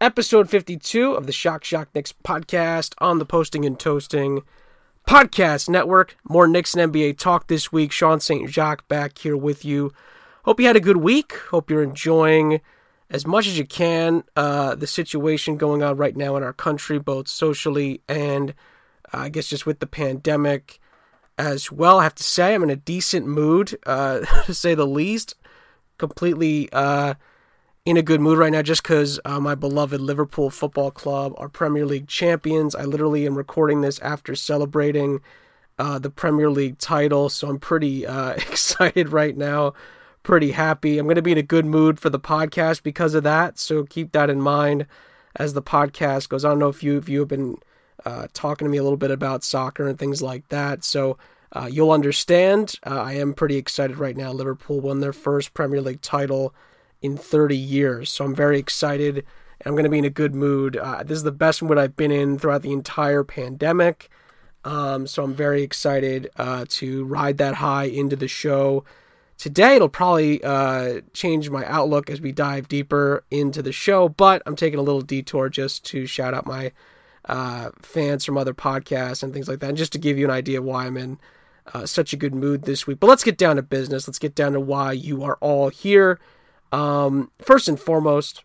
Episode 52 of the Shock Shock Knicks podcast on the Posting and Toasting podcast network. More Knicks and NBA talk this week. Sean St. Jacques back here with you. Hope you had a good week. Hope you're enjoying as much as you can uh, the situation going on right now in our country, both socially and uh, I guess just with the pandemic as well. I have to say, I'm in a decent mood, uh, to say the least. Completely. In a good mood right now just because uh, my beloved Liverpool Football Club are Premier League champions. I literally am recording this after celebrating uh, the Premier League title, so I'm pretty uh, excited right now, pretty happy. I'm going to be in a good mood for the podcast because of that, so keep that in mind as the podcast goes. I don't know if you if you have been uh, talking to me a little bit about soccer and things like that, so. Uh, you'll understand. Uh, I am pretty excited right now. Liverpool won their first Premier League title in 30 years. So I'm very excited I'm going to be in a good mood. Uh, this is the best mood I've been in throughout the entire pandemic. Um, so I'm very excited uh, to ride that high into the show. Today, it'll probably uh, change my outlook as we dive deeper into the show, but I'm taking a little detour just to shout out my uh, fans from other podcasts and things like that, and just to give you an idea why I'm in uh, such a good mood this week. But let's get down to business. Let's get down to why you are all here. Um, first and foremost,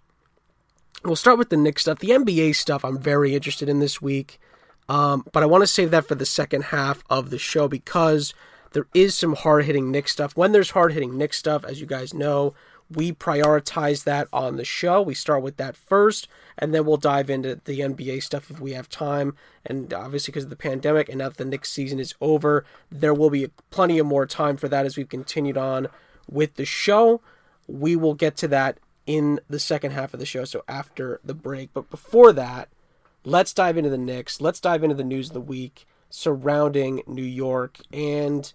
we'll start with the Knicks stuff. The NBA stuff I'm very interested in this week, um, but I want to save that for the second half of the show because there is some hard hitting Knicks stuff. When there's hard hitting Knicks stuff, as you guys know, we prioritize that on the show. We start with that first, and then we'll dive into the NBA stuff if we have time. And obviously, because of the pandemic, and now that the Knicks season is over, there will be plenty of more time for that as we've continued on with the show. We will get to that in the second half of the show, so after the break. But before that, let's dive into the Knicks. Let's dive into the news of the week surrounding New York. And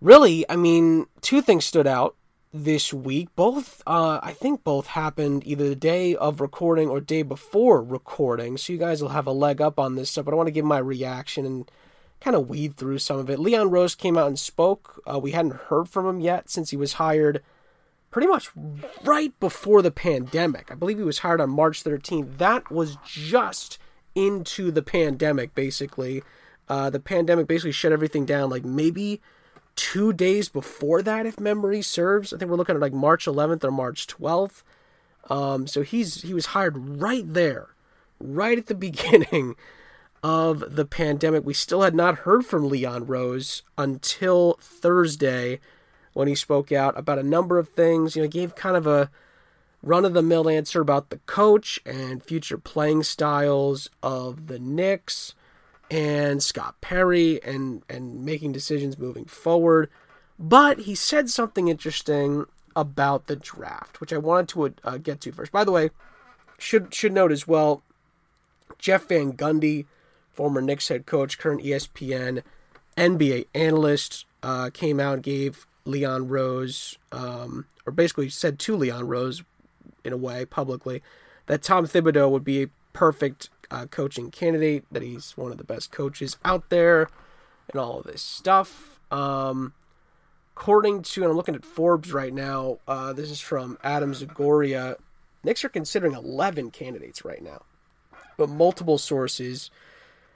really, I mean, two things stood out this week. Both, uh, I think both happened either the day of recording or day before recording. So you guys will have a leg up on this stuff, but I want to give my reaction and kind of weed through some of it. Leon Rose came out and spoke. Uh, we hadn't heard from him yet since he was hired pretty much right before the pandemic. I believe he was hired on March 13th. That was just into the pandemic, basically. Uh, the pandemic basically shut everything down, like maybe two days before that, if memory serves. I think we're looking at like March 11th or March 12th. Um, so he's he was hired right there, right at the beginning of the pandemic. We still had not heard from Leon Rose until Thursday when he spoke out about a number of things. You know, he gave kind of a run of the mill answer about the coach and future playing styles of the Knicks and Scott Perry and and making decisions moving forward. But he said something interesting about the draft, which I wanted to uh, get to first. By the way, should should note as well, Jeff Van Gundy, former Knicks head coach, current ESPN NBA analyst, uh, came out and gave Leon Rose, um, or basically said to Leon Rose, in a way, publicly, that Tom Thibodeau would be a perfect uh, coaching candidate, that he's one of the best coaches out there, and all of this stuff. Um, according to, and I'm looking at Forbes right now, uh, this is from Adam Zagoria. Knicks are considering 11 candidates right now, but multiple sources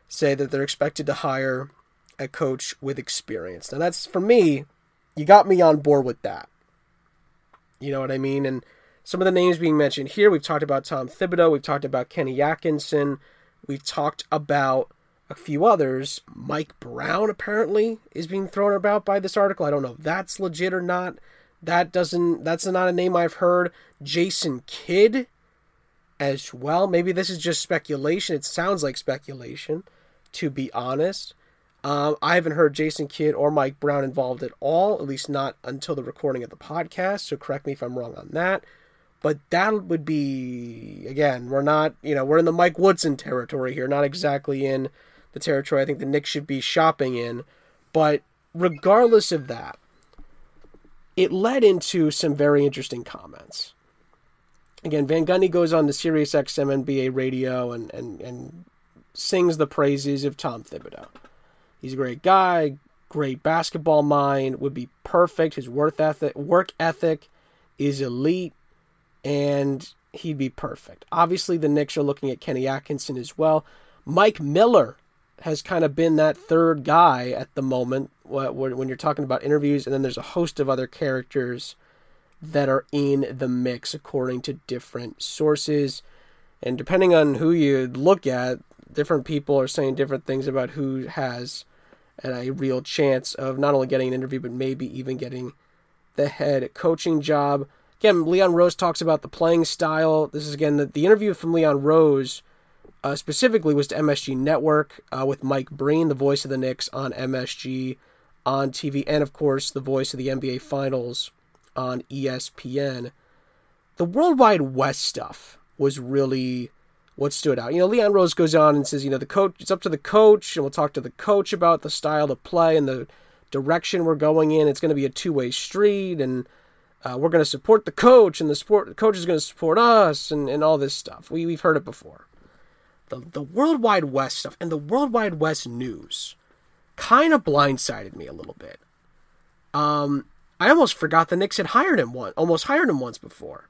say that they're expected to hire a coach with experience. Now, that's for me, you got me on board with that. You know what I mean? And some of the names being mentioned here, we've talked about Tom Thibodeau, we've talked about Kenny Atkinson, we've talked about a few others. Mike Brown apparently is being thrown about by this article. I don't know if that's legit or not. That doesn't that's not a name I've heard. Jason Kidd as well. Maybe this is just speculation. It sounds like speculation, to be honest. Um, I haven't heard Jason Kidd or Mike Brown involved at all, at least not until the recording of the podcast. So correct me if I'm wrong on that. But that would be again, we're not, you know, we're in the Mike Woodson territory here, not exactly in the territory I think the Knicks should be shopping in. But regardless of that, it led into some very interesting comments. Again, Van Gundy goes on to Sirius XM NBA radio and, and, and sings the praises of Tom Thibodeau. He's a great guy, great basketball mind, would be perfect. His work ethic, work ethic is elite, and he'd be perfect. Obviously, the Knicks are looking at Kenny Atkinson as well. Mike Miller has kind of been that third guy at the moment when you're talking about interviews, and then there's a host of other characters that are in the mix according to different sources. And depending on who you look at, different people are saying different things about who has a real chance of not only getting an interview, but maybe even getting the head coaching job. Again, Leon Rose talks about the playing style. This is again the, the interview from Leon Rose uh, specifically was to MSG Network uh, with Mike Breen, the voice of the Knicks on MSG on TV, and of course the voice of the NBA Finals on ESPN. The Worldwide Wes stuff was really what stood out. You know, Leon Rose goes on and says, you know, the coach, it's up to the coach, and we'll talk to the coach about the style of play and the direction we're going in. It's going to be a two way street, and uh, we're going to support the coach, and the support the coach is going to support us, and, and all this stuff. We we've heard it before the, the Worldwide Wes stuff and the Worldwide Wes news kind of blindsided me a little bit. Um, I almost forgot the Knicks had hired him one, almost hired him once before,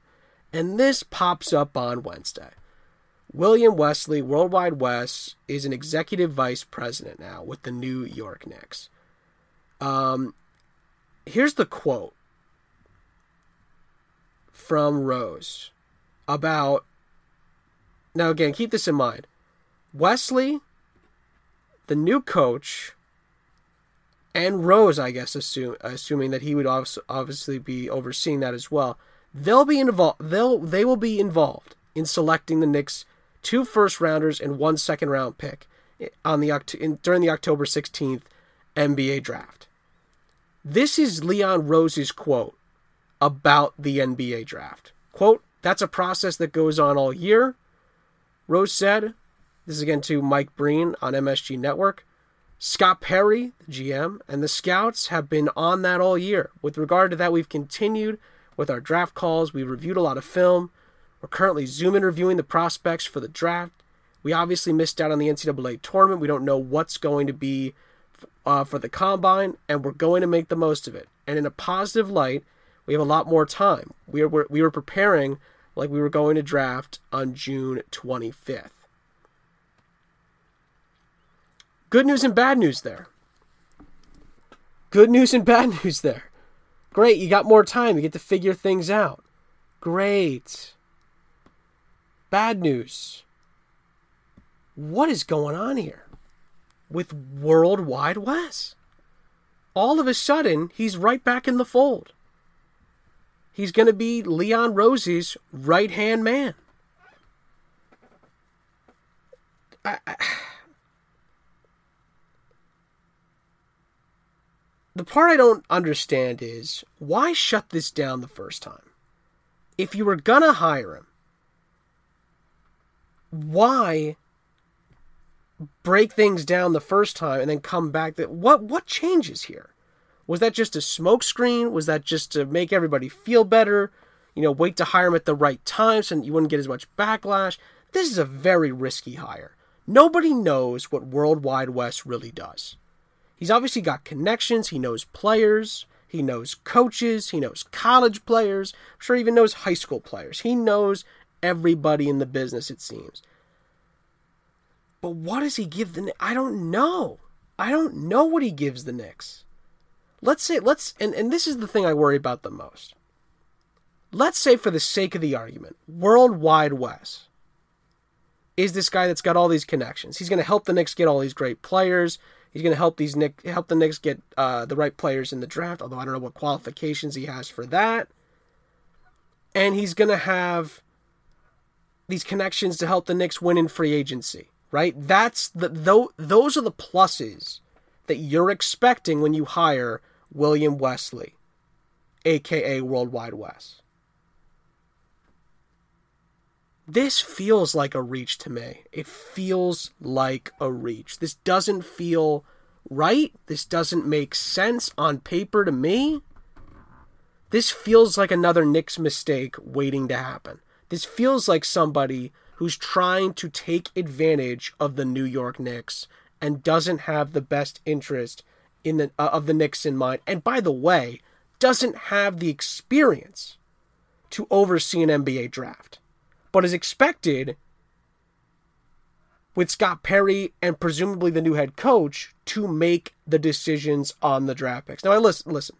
and this pops up on Wednesday. William Wesley, Worldwide Wes, is an executive vice president now with the New York Knicks. Um, here's the quote from Rose about now, again, keep this in mind. Wesley, the new coach, and Rose, I guess, assume, assuming that he would obviously be overseeing that as well. They'll be involved. They'll they will be involved in selecting the Knicks two first rounders and one second round pick on the in, during the October 16th NBA draft. This is Leon Rose's quote about the NBA draft. Quote, that's a process that goes on all year. Rose said, this is again to Mike Breen on MSG Network. Scott Perry, the GM, and the scouts have been on that all year. With regard to that, we've continued with our draft calls. We reviewed a lot of film. We're currently Zoom interviewing the prospects for the draft. We obviously missed out on the NCAA tournament. We don't know what's going to be uh, for the combine, and we're going to make the most of it. And in a positive light, we have a lot more time. We are, we were preparing like we were going to draft on June 25th. Good news and bad news there. Good news and bad news there. Great, you got more time. You get to figure things out. Great. Bad news. What is going on here with Worldwide Wes? All of a sudden, he's right back in the fold he's going to be Leon Rose's right hand man. I, the part I don't understand is why shut this down the first time? If you were going to hire him, why break things down the first time and then come back that what what changes here was that just a smokescreen? Was that just to make everybody feel better? You know, wait to hire him at the right time so you wouldn't get as much backlash. This is a very risky hire. Nobody knows what Worldwide Wes really does. He's obviously got connections, he knows players, he knows coaches, he knows college players, I'm sure he even knows high school players. He knows everybody in the business, it seems. But what does he give the I don't know. I don't know what he gives the Knicks. Let's say, let's, and, and this is the thing I worry about the most. Let's say, for the sake of the argument, Worldwide Wes is this guy that's got all these connections. He's going to help the Knicks get all these great players. He's going to help these Nick help the Knicks get uh, the right players in the draft. Although I don't know what qualifications he has for that. And he's going to have these connections to help the Knicks win in free agency. Right? That's the though those are the pluses that you're expecting when you hire William Wesley, aka Worldwide Wes. this feels like a reach to me. It feels like a reach. This doesn't feel right. This doesn't make sense on paper to me. This feels like another Knicks mistake waiting to happen. This feels like somebody who's trying to take advantage of the New York Knicks and doesn't have the best interest in the uh, of the Knicks in mind. And by the way, doesn't have the experience to oversee an NBA draft, but is expected with Scott Perry and presumably the new head coach to make the decisions on the draft picks. Now, I listen. Listen,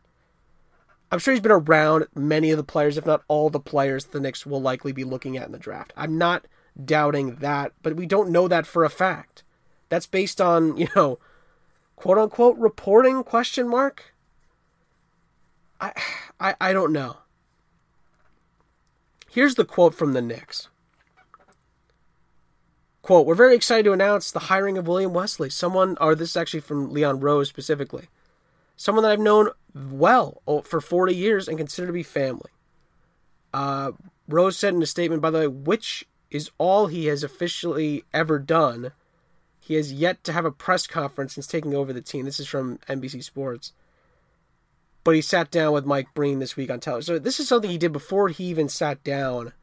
I'm sure he's been around many of the players, if not all the players the Knicks will likely be looking at in the draft. I'm not doubting that, but we don't know that for a fact. That's based on, you know, quote unquote reporting question mark. I I I don't know. Here's the quote from the Knicks. Quote, we're very excited to announce the hiring of William Wesley, someone, or this is actually from Leon Rose specifically, someone that I've known well for 40 years and consider to be family. Uh, Rose said in a statement, by the way, which is all he has officially ever done. He has yet to have a press conference since taking over the team. This is from NBC Sports. But he sat down with Mike Breen this week on television. So this is something he did before he even sat down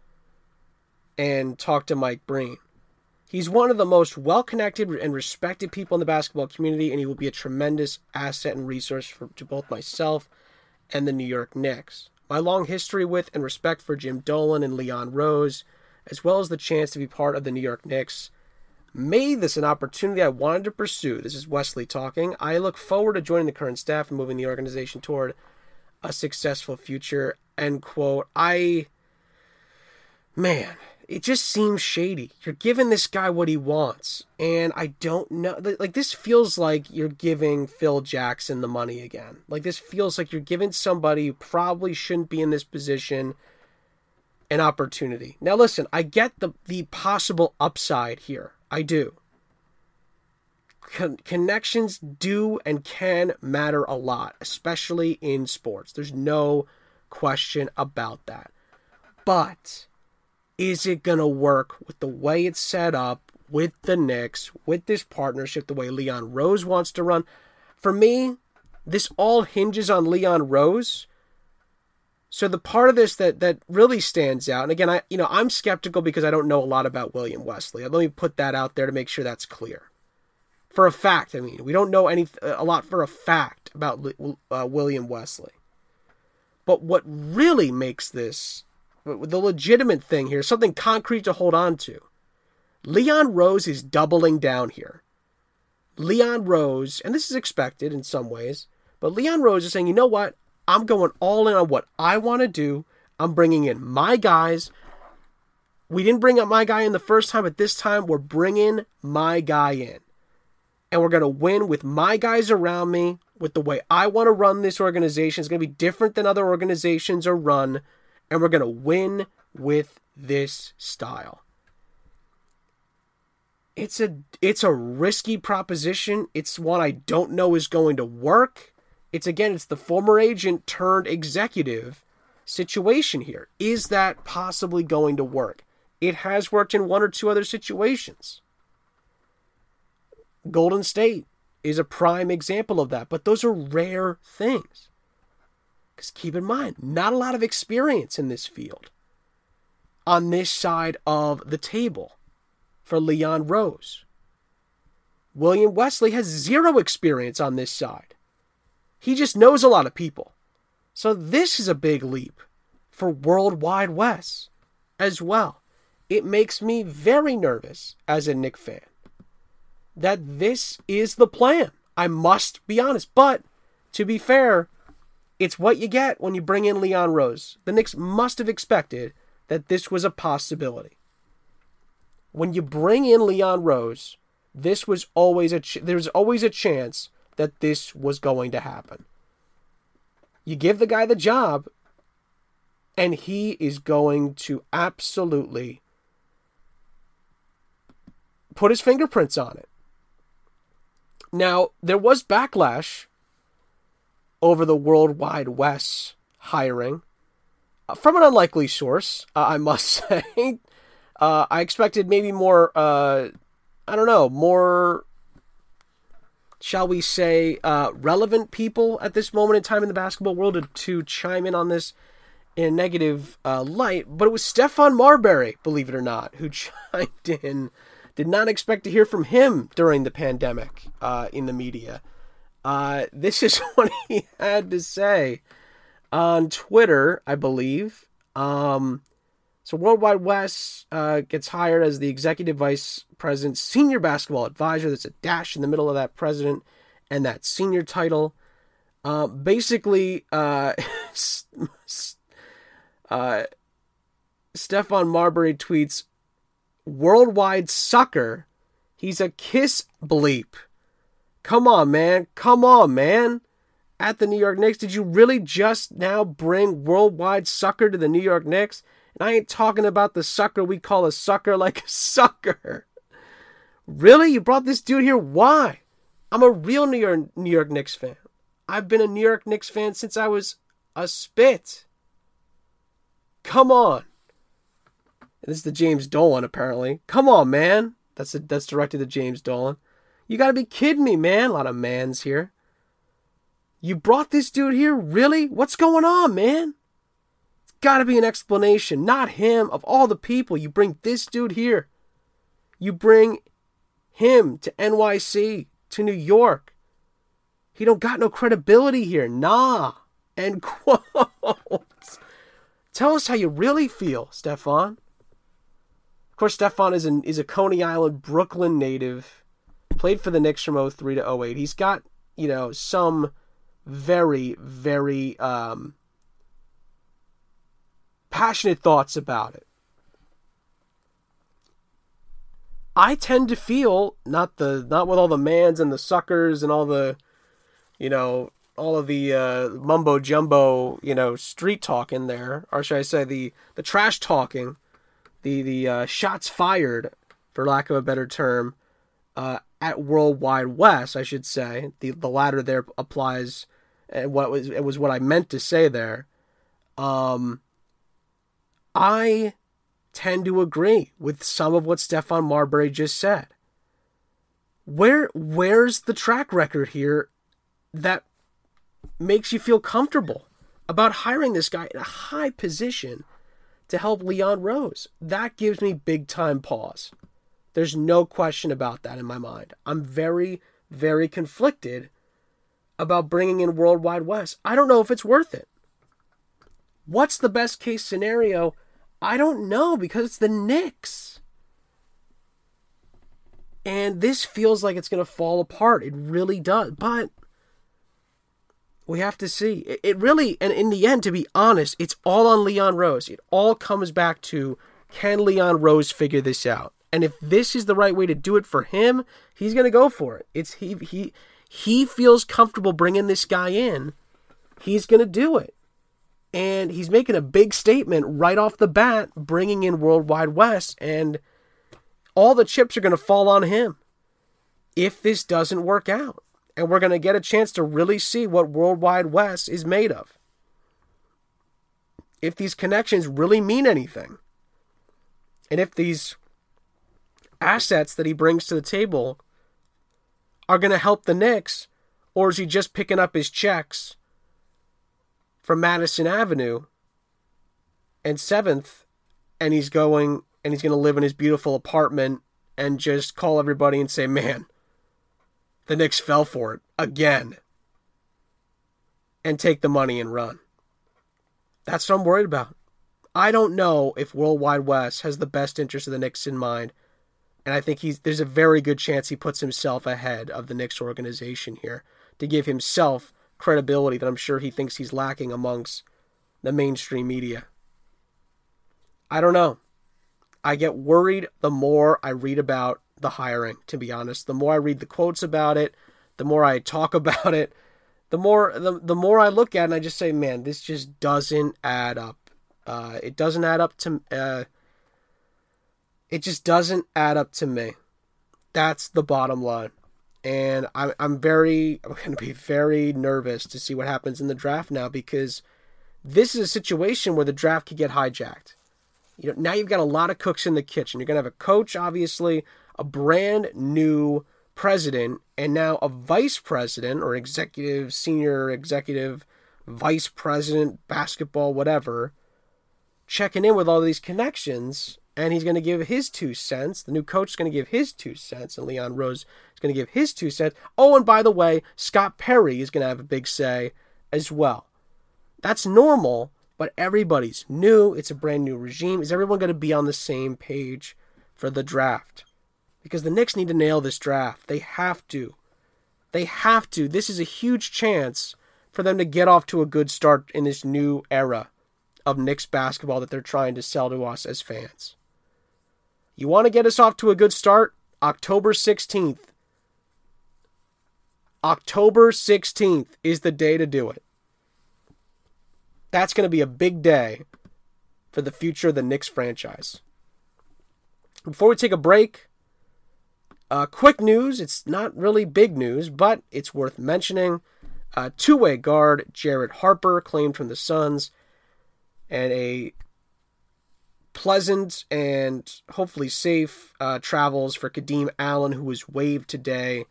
and talked to Mike Breen. He's one of the most well connected and respected people in the basketball community, and he will be a tremendous asset and resource for, to both myself and the New York Knicks. My long history with and respect for Jim Dolan and Leon Rose, as well as the chance to be part of the New York Knicks, made this an opportunity I wanted to pursue. This is Wesley talking. I look forward to joining the current staff and moving the organization toward a successful future. End quote. I, man, it just seems shady. You're giving this guy what he wants, and I don't know. Like this feels like you're giving Phil Jackson the money again. Like this feels like you're giving somebody who probably shouldn't be in this position an opportunity. Now, listen, I get the the possible upside here. I do. Con- connections do and can matter a lot, especially in sports. There's no question about that. But is it going to work with the way it's set up with the Knicks, with this partnership, the way Leon Rose wants to run? For me, this all hinges on Leon Rose. So the part of this that that really stands out, and again, I you know I'm skeptical because I don't know a lot about William Wesley. Let me put that out there to make sure that's clear. For a fact, I mean, we don't know any a lot for a fact about uh, William Wesley. But what really makes this the legitimate thing here, something concrete to hold on to. Leon Rose is doubling down here. Leon Rose, and this is expected in some ways, but Leon Rose is saying, you know what? I'm going all in on what I want to do. I'm bringing in my guys. We didn't bring up my guy in the first time, but this time we're bringing my guy in. And we're going to win with my guys around me, with the way I want to run this organization. It's going to be different than other organizations are run and we're going to win with this style. It's a it's a risky proposition. It's one I don't know is going to work. It's again it's the former agent turned executive situation here. Is that possibly going to work? It has worked in one or two other situations. Golden State is a prime example of that, but those are rare things. Because keep in mind, not a lot of experience in this field on this side of the table for Leon Rose. William Wesley has zero experience on this side. He just knows a lot of people. So this is a big leap for Worldwide Wes as well. It makes me very nervous as a Knick fan that this is the plan. I must be honest. But to be fair, it's what you get when you bring in Leon Rose. The Knicks must have expected that this was a possibility. When you bring in Leon Rose, this was always a ch- there's always a chance that this was going to happen. You give the guy the job and he is going to absolutely put his fingerprints on it. Now, there was backlash over the Worldwide Wes hiring uh, from an unlikely source, uh, I must say. Uh, I expected maybe more. Uh, I don't know, more. Shall we say uh, relevant people at this moment in time in the basketball world to, to chime in on this in a negative uh, light? But it was Stephon Marbury, believe it or not, who chimed in. Did not expect to hear from him during the pandemic in the media. Uh, this is what he had to say on Twitter, I believe. Um, so Worldwide Wes uh, gets hired as the executive vice president, senior basketball advisor. That's a dash in the middle of that president and that senior title. Uh, basically, uh, uh, Stephon Marbury tweets, "Worldwide sucker. He's a kiss bleep. Come on, man. Come on, man." At the New York Knicks, did you really just now bring worldwide sucker to the New York Knicks? And I ain't talking about the sucker we call a sucker like a sucker. Really? You brought this dude here? Why? I'm a real New York, New York Knicks fan. I've been a New York Knicks fan since I was a spit. Come on. And This is the James Dolan, apparently. Come on, man. That's a, that's directed to James Dolan. You gotta be kidding me, man. A lot of mans here. You brought this dude here? Really? What's going on, man? It's gotta be an explanation. Not him. Of all the people, you bring this dude here. You bring him to NYC, to New York. He don't got no credibility here. Nah. End quote. Tell us how you really feel, Stephon. Of course, Stephon is, an, is a Coney Island, Brooklyn native. Played for the Knicks from 03 to 08. He's got, you know, some very, very um, passionate thoughts about it. I tend to feel not the not with all the mans and the suckers and all the, you know, all of the uh, mumbo jumbo, you know, street talk in there, or should I say the the trash talking, the the uh, shots fired, for lack of a better term, uh, at Worldwide Wes, I should say. The the latter there applies. And what was it was what I meant to say there. Um, I tend to agree with some of what Stephon Marbury just said. Where where's the track record here that makes you feel comfortable about hiring this guy in a high position to help Leon Rose? That gives me big time pause. There's no question about that in my mind. I'm very very conflicted about bringing in Worldwide Wes. I don't know if it's worth it. What's the best case scenario? I don't know because it's the Knicks. And this feels like it's going to fall apart. It really does. But we have to see. It really, and in the end, to be honest, it's all on Leon Rose. It all comes back to can Leon Rose figure this out? And if this is the right way to do it for him, he's going to go for it. It's he he he feels comfortable bringing this guy in. He's going to do it. And he's making a big statement right off the bat, bringing in Worldwide Wes and all the chips are going to fall on him if this doesn't work out. And we're going to get a chance to really see what Worldwide Wes is made of. If these connections really mean anything. And if these assets that he brings to the table are going to help the Knicks, or is he just picking up his checks from Madison Avenue and 7th, and he's going and he's going to live in his beautiful apartment and just call everybody and say, man, the Knicks fell for it again, and take the money and run. That's what I'm worried about. I don't know if Worldwide Wes has the best interest of the Knicks in mind. And I think he's there's a very good chance he puts himself ahead of the Knicks organization here to give himself credibility that I'm sure he thinks he's lacking amongst the mainstream media. I don't know. I get worried the more I read about the hiring, to be honest. The more I read the quotes about it, the more I talk about it, the more the, the more I look at it and I just say, man, this just doesn't add up. Uh, it doesn't add up to uh, it just doesn't add up to me. That's the bottom line and I'm I'm very I'm going to be very nervous to see what happens in the draft now because this is a situation where the draft could get hijacked. You know, now you've got a lot of cooks in the kitchen. You're going to have a coach, obviously, a brand new president, and now a vice president or executive, senior executive, vice president, basketball, whatever, checking in with all these connections. And he's going to give his two cents. The new coach is going to give his two cents, and Leon Rose is going to give his two cents. Oh, and by the way, Scott Perry is going to have a big say as well. That's normal, but everybody's new. It's a brand new regime. Is everyone going to be on the same page for the draft? Because the Knicks need to nail this draft. They have to. They have to. This is a huge chance for them to get off to a good start in this new era of Knicks basketball that they're trying to sell to us as fans. You want to get us off to a good start? October 16th. October 16th is the day to do it. That's going to be a big day for the future of the Knicks franchise. Before we take a break, uh, quick news. It's not really big news, but it's worth mentioning. Uh, Two way guard Jared Harper claimed from the Suns, and a pleasant and hopefully safe uh, travels for Kadeem Allen, who was waived today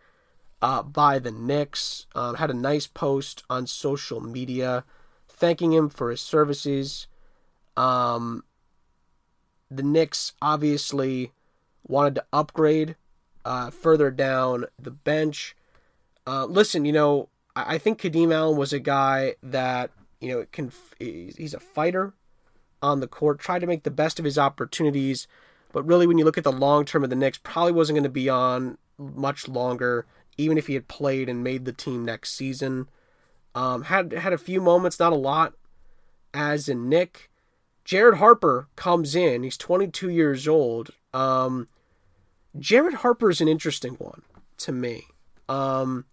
uh, by the Knicks. Um, had a nice post on social media thanking him for his services. Um, the Knicks obviously wanted to upgrade uh, further down the bench. Uh, listen, you know, I, I think Kadeem Allen was a guy that you know can he's a fighter on the court, tried to make the best of his opportunities, but really, when you look at the long term of the Knicks, probably wasn't going to be on much longer, even if he had played and made the team next season. Um, had had a few moments, not a lot, as in Nick. Jared Harper comes in. He's 22 years old. Um, Jared Harper is an interesting one to me. Um,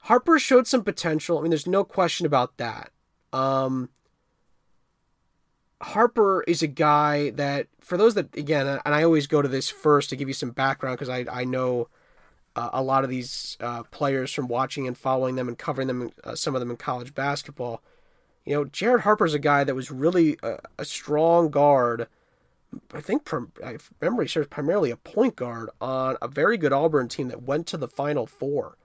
Harper showed some potential. I mean, there's no question about that. Um, Harper is a guy that, for those that, again, and I always go to this first to give you some background because I, I know uh, a lot of these uh, players from watching and following them and covering them, uh, some of them in college basketball. You know, Jared Harper's a guy that was really a, a strong guard. I think, from memory serves, primarily a point guard on a very good Auburn team that went to the Final Four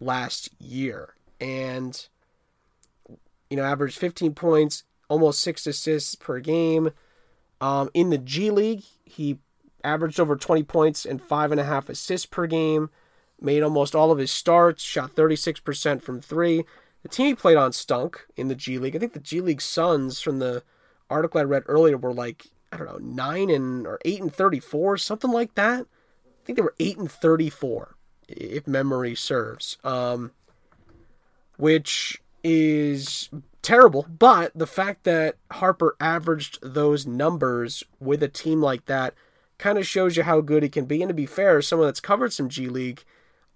last year. And, you know, averaged 15 points, almost six assists per game. Um, in the G League, he averaged over 20 points and five and a half assists per game. Made almost all of his starts, shot 36% from three. The team he played on stunk in the G League. I think the G League Suns, from the article I read earlier, were like, I don't know, 9 and or 8 and 34, something like that. I think they were 8 and 34, if memory serves. Um, which is terrible. But the fact that Harper averaged those numbers with a team like that kind of shows you how good he can be. And to be fair, someone that's covered some G League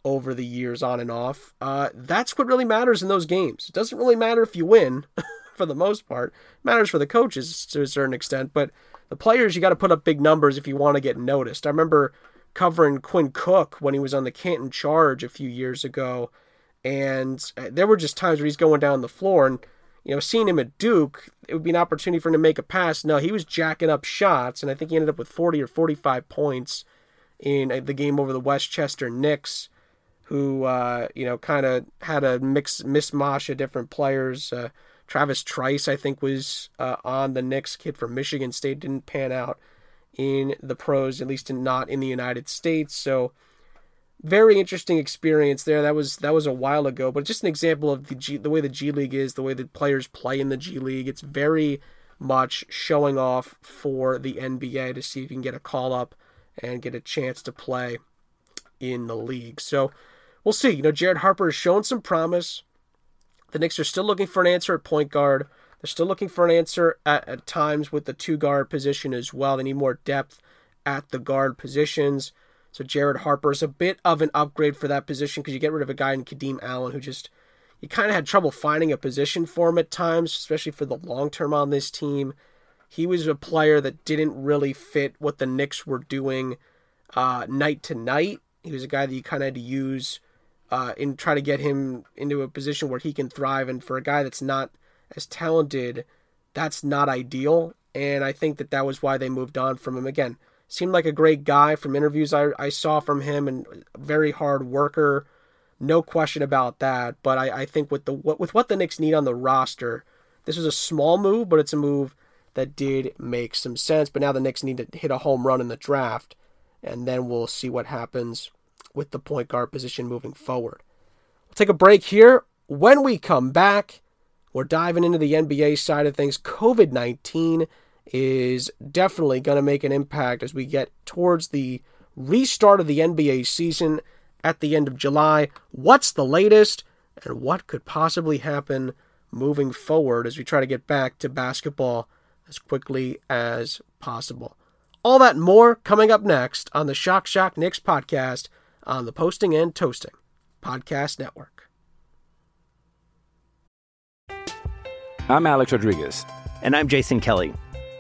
over the years on and off, uh, that's what really matters in those games. It doesn't really matter if you win, for the most part. It matters for the coaches to a certain extent, but the players, you got to put up big numbers if you want to get noticed. I remember covering Quinn Cook when he was on the Canton Charge a few years ago, and uh, there were just times where he's going down the floor and you know, seeing him at Duke, it would be an opportunity for him to make a pass. No, he was jacking up shots, and I think he ended up with 40 or 45 points in uh, the game over the Westchester Knicks, who, uh, you know, kind of had a mix, mismash of different players. Uh, Travis Trice, I think, was uh, on the Knicks. Kid from Michigan State didn't pan out in the pros, at least not in the United States. So, very interesting experience there. That was that was a while ago, but just an example of the G, the way the G League is, the way the players play in the G League. It's very much showing off for the NBA to see if you can get a call up and get a chance to play in the league. So we'll see. You know, Jared Harper has shown some promise. The Knicks are still looking for an answer at point guard. They're still looking for an answer at, at times with the two guard position as well. They need more depth at the guard positions. So Jared Harper is a bit of an upgrade for that position because you get rid of a guy in Kadeem Allen who just you kind of had trouble finding a position for him at times, especially for the long term on this team. He was a player that didn't really fit what the Knicks were doing uh, night to night. He was a guy that you kind of had to use uh, and try to get him into a position where he can thrive. And for a guy that's not as talented, that's not ideal. And I think that that was why they moved on from him. Again, seemed like a great guy from interviews I, I saw from him and very hard worker. No question about that. But I, I think with the what, with what the Knicks need on the roster, this was a small move, but it's a move that did make some sense. But now the Knicks need to hit a home run in the draft, and then we'll see what happens with the point guard position moving forward. We'll take a break here. When we come back, we're diving into the NBA side of things. COVID 19 is definitely going to make an impact as we get towards the restart of the NBA season at the end of July. What's the latest and what could possibly happen moving forward as we try to get back to basketball as quickly as possible? All that and more coming up next on the Shock Shock Knicks podcast on the Posting and Toasting Podcast Network. I'm Alex Rodriguez. And I'm Jason Kelly.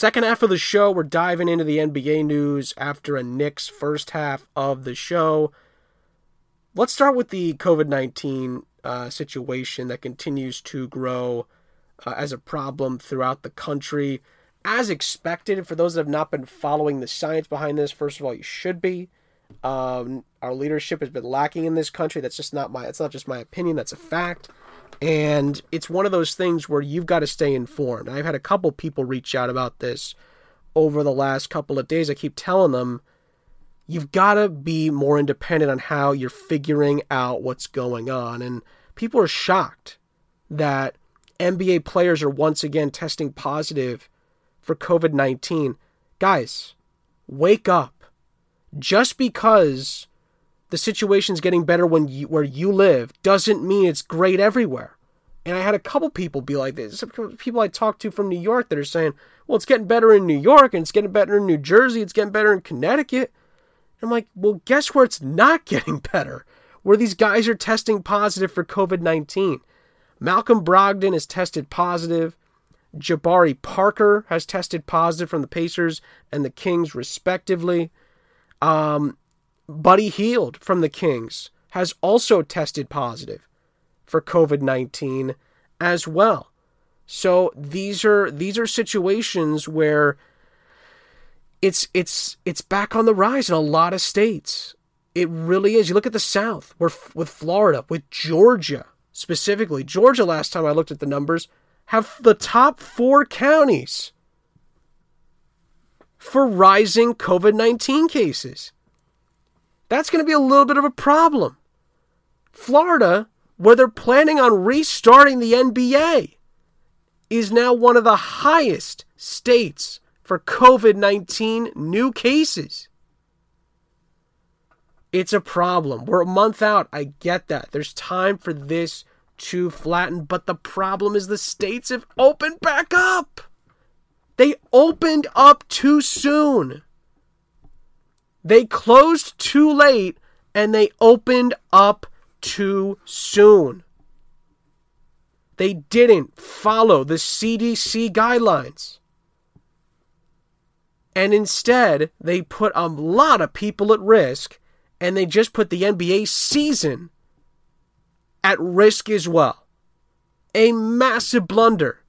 Second half of the show, we're diving into the NBA news after a Knicks first half of the show. Let's start with the COVID 19 uh, situation that continues to grow uh, as a problem throughout the country. As expected, for those that have not been following the science behind this, first of all, you should be. Um, our leadership has been lacking in this country. That's just not my. It's not just my opinion. That's a fact. And it's one of those things where you've got to stay informed. I've had a couple people reach out about this over the last couple of days. I keep telling them you've got to be more independent on how you're figuring out what's going on. And people are shocked that NBA players are once again testing positive for COVID 19. Guys, wake up. Just because the situation's getting better when you, where you live doesn't mean it's great everywhere. And I had a couple people be like this. People I talked to from New York that are saying, well, it's getting better in New York and it's getting better in New Jersey, it's getting better in Connecticut. And I'm like, well, guess where it's not getting better? Where these guys are testing positive for COVID 19. Malcolm Brogdon has tested positive. Jabari Parker has tested positive from the Pacers and the Kings, respectively. Um, Buddy Hield from the Kings has also tested positive for COVID 19 as well. So these are these are situations where it's it's it's back on the rise in a lot of states. It really is. You look at the South, where with Florida, with Georgia specifically. Georgia, last time I looked at the numbers, have the top four counties for rising COVID 19 cases. That's going to be a little bit of a problem. Florida, where they're planning on restarting the NBA, is now one of the highest states for COVID 19 new cases. It's a problem. We're a month out. I get that. There's time for this to flatten, but the problem is the states have opened back up. They opened up too soon. They closed too late and they opened up too soon. They didn't follow the CDC guidelines. And instead, they put a lot of people at risk and they just put the NBA season at risk as well. A massive blunder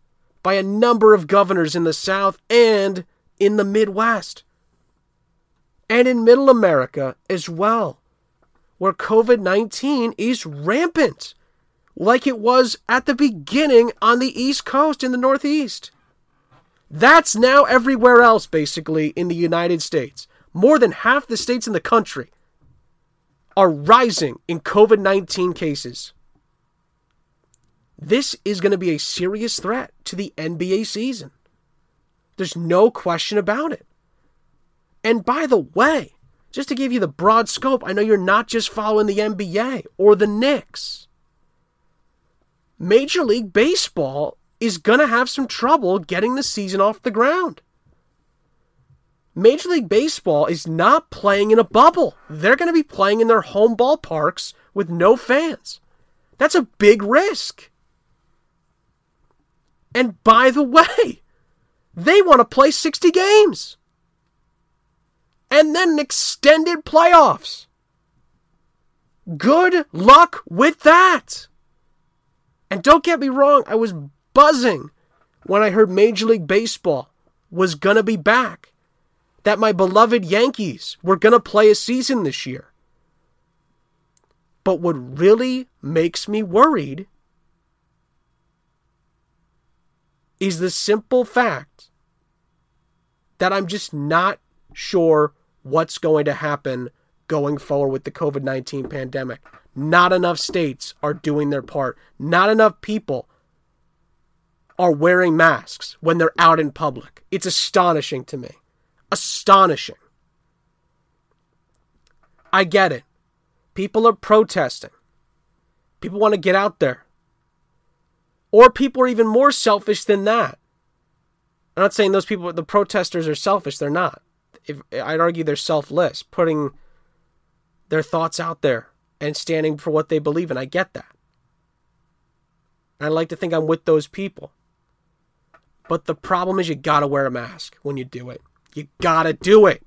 by a number of governors in the South and in the Midwest. And in Middle America as well, where COVID 19 is rampant, like it was at the beginning on the East Coast in the Northeast. That's now everywhere else, basically, in the United States. More than half the states in the country are rising in COVID 19 cases. This is going to be a serious threat to the NBA season. There's no question about it. And by the way, just to give you the broad scope, I know you're not just following the NBA or the Knicks. Major League Baseball is going to have some trouble getting the season off the ground. Major League Baseball is not playing in a bubble. They're going to be playing in their home ballparks with no fans. That's a big risk. And by the way, they want to play 60 games. And then extended playoffs. Good luck with that. And don't get me wrong, I was buzzing when I heard Major League Baseball was going to be back. That my beloved Yankees were going to play a season this year. But what really makes me worried is the simple fact that I'm just not sure what's going to happen going forward with the COVID 19 pandemic. Not enough states are doing their part. Not enough people are wearing masks when they're out in public. It's astonishing to me. Astonishing. I get it. People are protesting. People want to get out there. Or people are even more selfish than that. I'm not saying those people, the protesters, are selfish. They're not. If, I'd argue they're selfless, putting their thoughts out there and standing for what they believe in. I get that. And I like to think I'm with those people. But the problem is you gotta wear a mask when you do it. You gotta do it.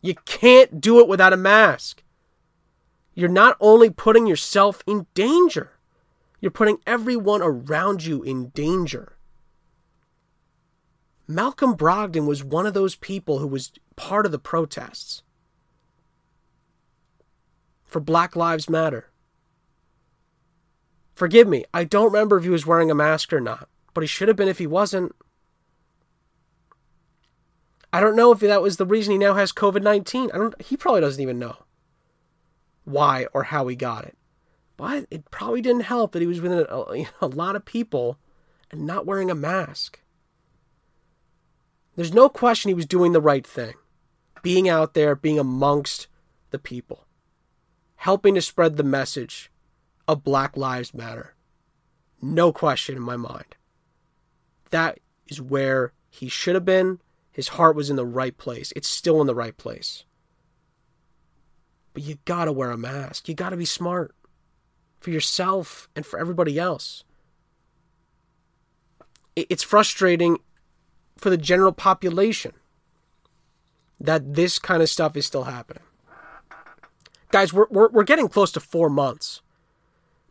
You can't do it without a mask. You're not only putting yourself in danger, you're putting everyone around you in danger. Malcolm Brogdon was one of those people who was part of the protests for Black Lives Matter. Forgive me, I don't remember if he was wearing a mask or not, but he should have been if he wasn't. I don't know if that was the reason he now has COVID 19. I don't he probably doesn't even know why or how he got it. But it probably didn't help that he was with a, a lot of people and not wearing a mask. There's no question he was doing the right thing. Being out there, being amongst the people, helping to spread the message of Black Lives Matter. No question in my mind. That is where he should have been. His heart was in the right place. It's still in the right place. But you gotta wear a mask. You gotta be smart for yourself and for everybody else. It's frustrating for the general population that this kind of stuff is still happening. Guys, we're, we're, we're getting close to four months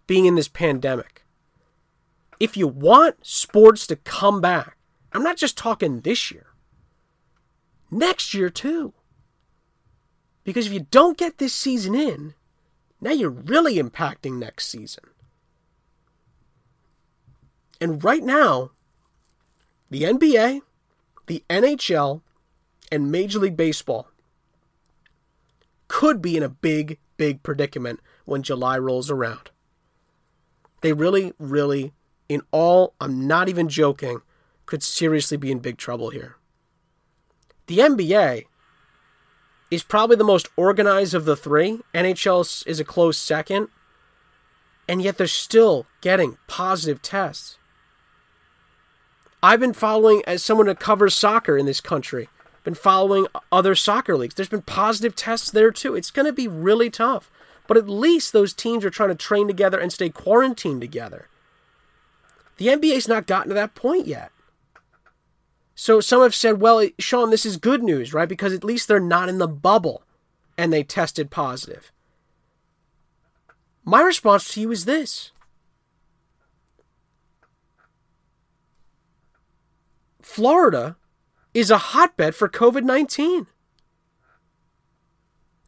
being in this pandemic. If you want sports to come back, I'm not just talking this year, next year too. Because if you don't get this season in, now you're really impacting next season. And right now, the NBA, the NHL, and Major League Baseball could be in a big, big predicament when July rolls around. They really, really, in all, I'm not even joking, could seriously be in big trouble here. The NBA is probably the most organized of the three. NHL is a close second. And yet they're still getting positive tests. I've been following, as someone that covers soccer in this country, been following other soccer leagues. There's been positive tests there too. It's going to be really tough. But at least those teams are trying to train together and stay quarantined together. The NBA's not gotten to that point yet. So some have said, well, Sean, this is good news, right? Because at least they're not in the bubble and they tested positive. My response to you is this Florida is a hotbed for COVID 19.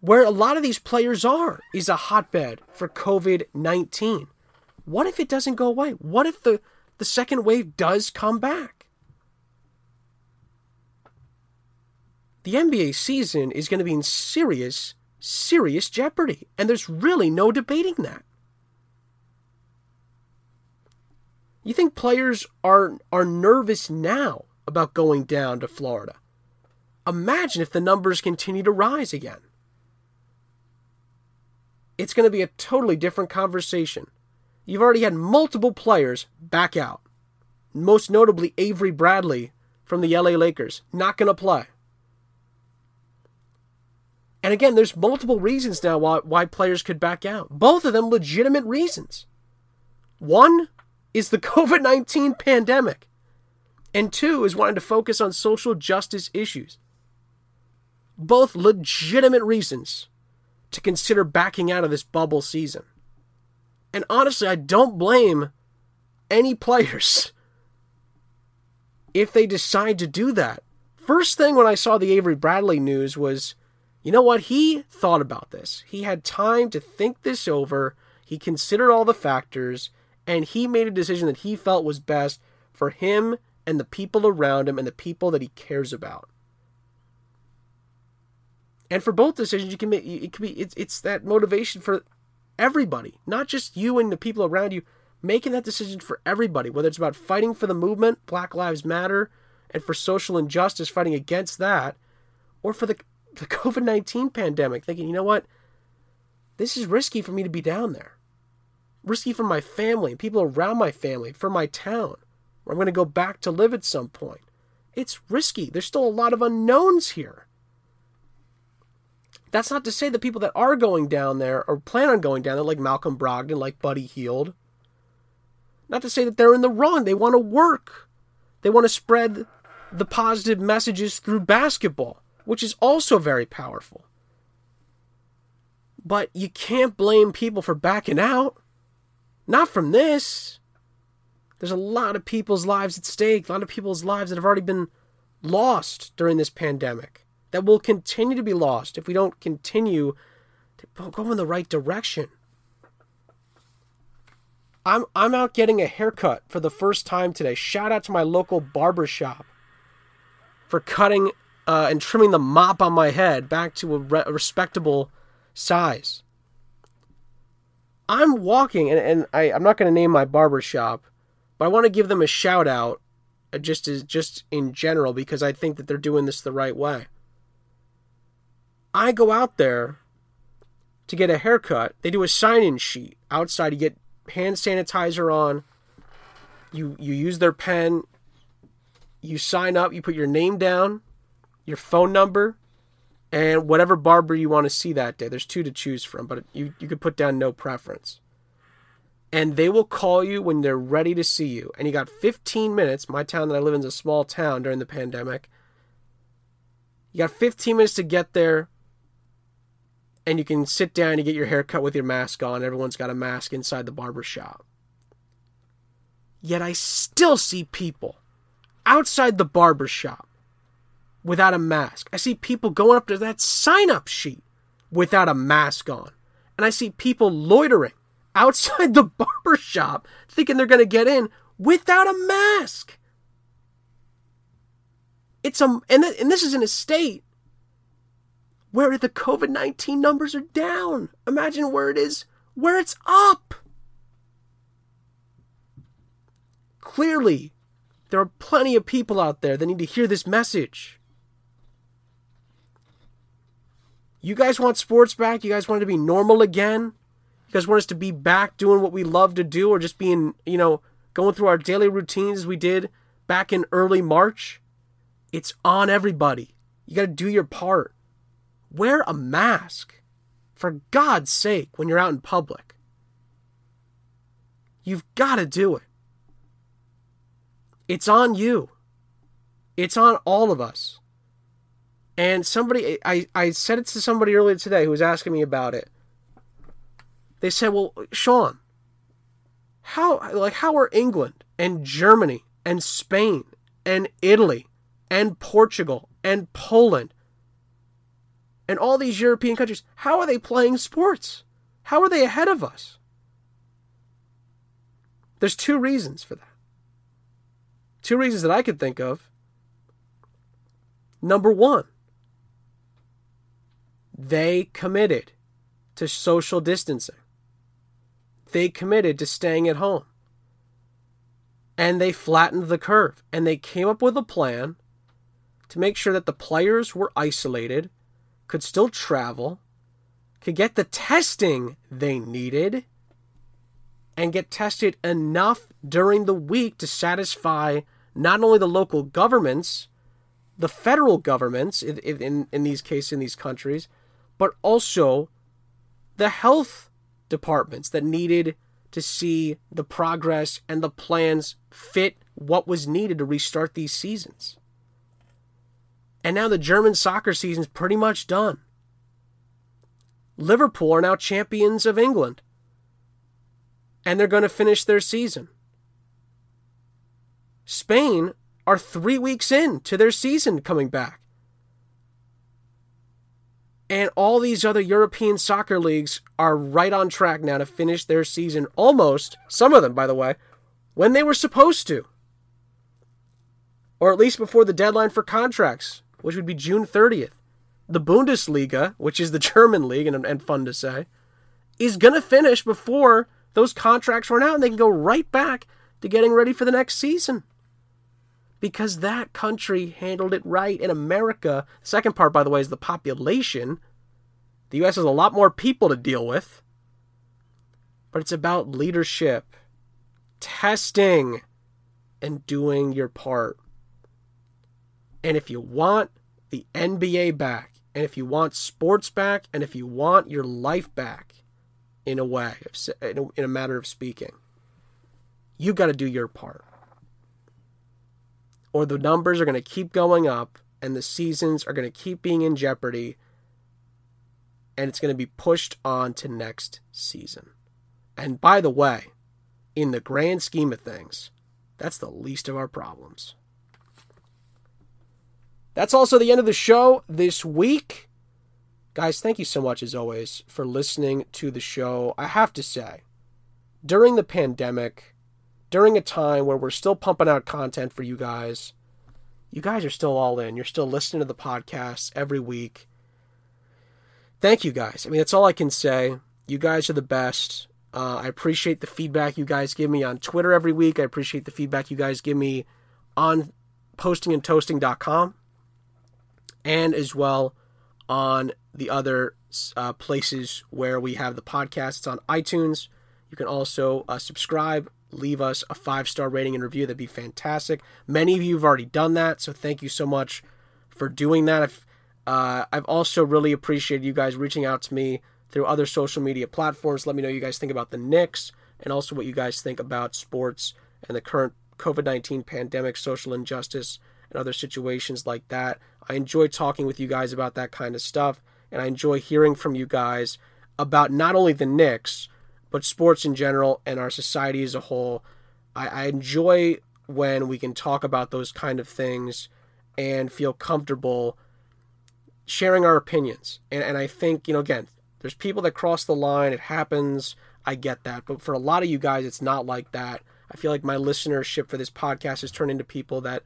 Where a lot of these players are is a hotbed for COVID 19. What if it doesn't go away? What if the, the second wave does come back? the NBA season is going to be in serious, serious jeopardy. And there's really no debating that. You think players are are nervous now about going down to Florida? Imagine if the numbers continue to rise again. It's going to be a totally different conversation. You've already had multiple players back out. Most notably Avery Bradley from the LA Lakers, not going to play. And again, there's multiple reasons now why, why players could back out. Both of them legitimate reasons. One is the COVID 19 pandemic, and two is wanting to focus on social justice issues. Both legitimate reasons to consider backing out of this bubble season. And honestly, I don't blame any players if they decide to do that. First thing when I saw the Avery Bradley news was, you know what? He thought about this. He had time to think this over. He considered all the factors and he made a decision that he felt was best for him and the people around him and the people that he cares about. And for both decisions, you can make it can be it's it's that motivation for everybody, not just you and the people around you, making that decision for everybody, whether it's about fighting for the movement, Black Lives Matter, and for social injustice, fighting against that, or for the the COVID nineteen pandemic, thinking, you know what, this is risky for me to be down there, risky for my family, people around my family, for my town, I'm going to go back to live at some point. It's risky. There's still a lot of unknowns here. That's not to say the people that are going down there or plan on going down there, like Malcolm Brogdon, like Buddy Hield, not to say that they're in the wrong. They want to work, they want to spread the positive messages through basketball, which is also very powerful. But you can't blame people for backing out. Not from this. There's a lot of people's lives at stake, a lot of people's lives that have already been lost during this pandemic that will continue to be lost if we don't continue to go in the right direction. I'm I'm out getting a haircut for the first time today. Shout out to my local barber shop for cutting uh, and trimming the mop on my head back to a, re- a respectable size. I'm walking, and, and I, I'm not going to name my barber shop, but I want to give them a shout out, uh, just as just in general, because I think that they're doing this the right way. I go out there to get a haircut. They do a sign-in sheet outside. You get hand sanitizer on. You you use their pen. You sign up. You put your name down, your phone number, and whatever barber you want to see that day. There's two to choose from, but you you could put down no preference. And they will call you when they're ready to see you. And you got 15 minutes. My town that I live in is a small town during the pandemic. You got 15 minutes to get there and you can sit down and get your hair cut with your mask on. Everyone's got a mask inside the barber shop. Yet I still see people outside the barber shop without a mask. I see people going up to that sign up sheet without a mask on. And I see people loitering outside the barber shop thinking they're going to get in without a mask. It's a and, th- and this is in a state where the COVID 19 numbers are down. Imagine where it is, where it's up. Clearly, there are plenty of people out there that need to hear this message. You guys want sports back? You guys want it to be normal again? You guys want us to be back doing what we love to do or just being, you know, going through our daily routines we did back in early March? It's on everybody. You got to do your part. Wear a mask. For God's sake, when you're out in public. You've got to do it. It's on you. It's on all of us. And somebody, I, I said it to somebody earlier today who was asking me about it. They said, well, Sean, how, like, how are England and Germany and Spain and Italy and Portugal and Poland and all these European countries, how are they playing sports? How are they ahead of us? There's two reasons for that. Two reasons that I could think of. Number one, they committed to social distancing. They committed to staying at home. And they flattened the curve. And they came up with a plan to make sure that the players were isolated, could still travel, could get the testing they needed, and get tested enough during the week to satisfy not only the local governments, the federal governments in, in, in these cases in these countries, but also the health departments that needed to see the progress and the plans fit what was needed to restart these seasons. And now the German soccer season's pretty much done. Liverpool are now champions of England. And they're going to finish their season. Spain are three weeks in to their season coming back. And all these other European soccer leagues are right on track now to finish their season almost, some of them, by the way, when they were supposed to. Or at least before the deadline for contracts, which would be June 30th. The Bundesliga, which is the German league and, and fun to say, is going to finish before those contracts run out and they can go right back to getting ready for the next season because that country handled it right. In America, the second part, by the way, is the population. The U.S. has a lot more people to deal with, but it's about leadership, testing, and doing your part. And if you want the NBA back, and if you want sports back, and if you want your life back, in a way, in a matter of speaking, you got to do your part or the numbers are going to keep going up and the seasons are going to keep being in jeopardy and it's going to be pushed on to next season. And by the way, in the grand scheme of things, that's the least of our problems. That's also the end of the show this week. Guys, thank you so much as always for listening to the show. I have to say, during the pandemic, during a time where we're still pumping out content for you guys. You guys are still all in. You're still listening to the podcast every week. Thank you guys. I mean, that's all I can say. You guys are the best. Uh, I appreciate the feedback you guys give me on Twitter every week. I appreciate the feedback you guys give me on postingandtoasting.com and as well on the other uh, places where we have the podcast. It's on iTunes. You can also uh, subscribe leave us a five star rating and review. That'd be fantastic. Many of you have already done that, so thank you so much for doing that. I've, uh, I've also really appreciated you guys reaching out to me through other social media platforms. Let me know you guys think about the Knicks and also what you guys think about sports and the current COVID 19 pandemic, social injustice, and other situations like that. I enjoy talking with you guys about that kind of stuff, and I enjoy hearing from you guys about not only the Knicks, but sports in general and our society as a whole. I, I enjoy when we can talk about those kind of things and feel comfortable sharing our opinions. And, and I think, you know, again, there's people that cross the line. It happens. I get that. But for a lot of you guys, it's not like that. I feel like my listenership for this podcast has turned into people that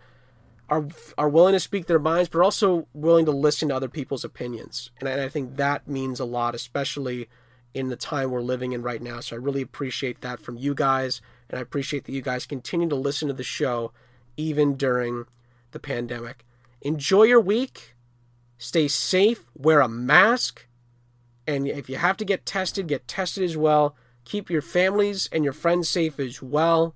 are are willing to speak their minds, but also willing to listen to other people's opinions. And I, and I think that means a lot, especially in the time we're living in right now. So I really appreciate that from you guys, and I appreciate that you guys continue to listen to the show even during the pandemic. Enjoy your week. Stay safe. Wear a mask. And if you have to get tested, get tested as well. Keep your families and your friends safe as well.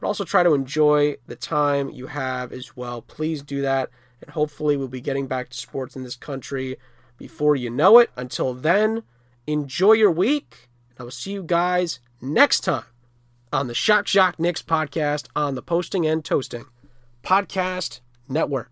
But also try to enjoy the time you have as well. Please do that. And hopefully, we'll be getting back to sports in this country before you know it. Until then, Enjoy your week. I will see you guys next time on the Shock Shock Knicks podcast on the Posting and Toasting Podcast Network.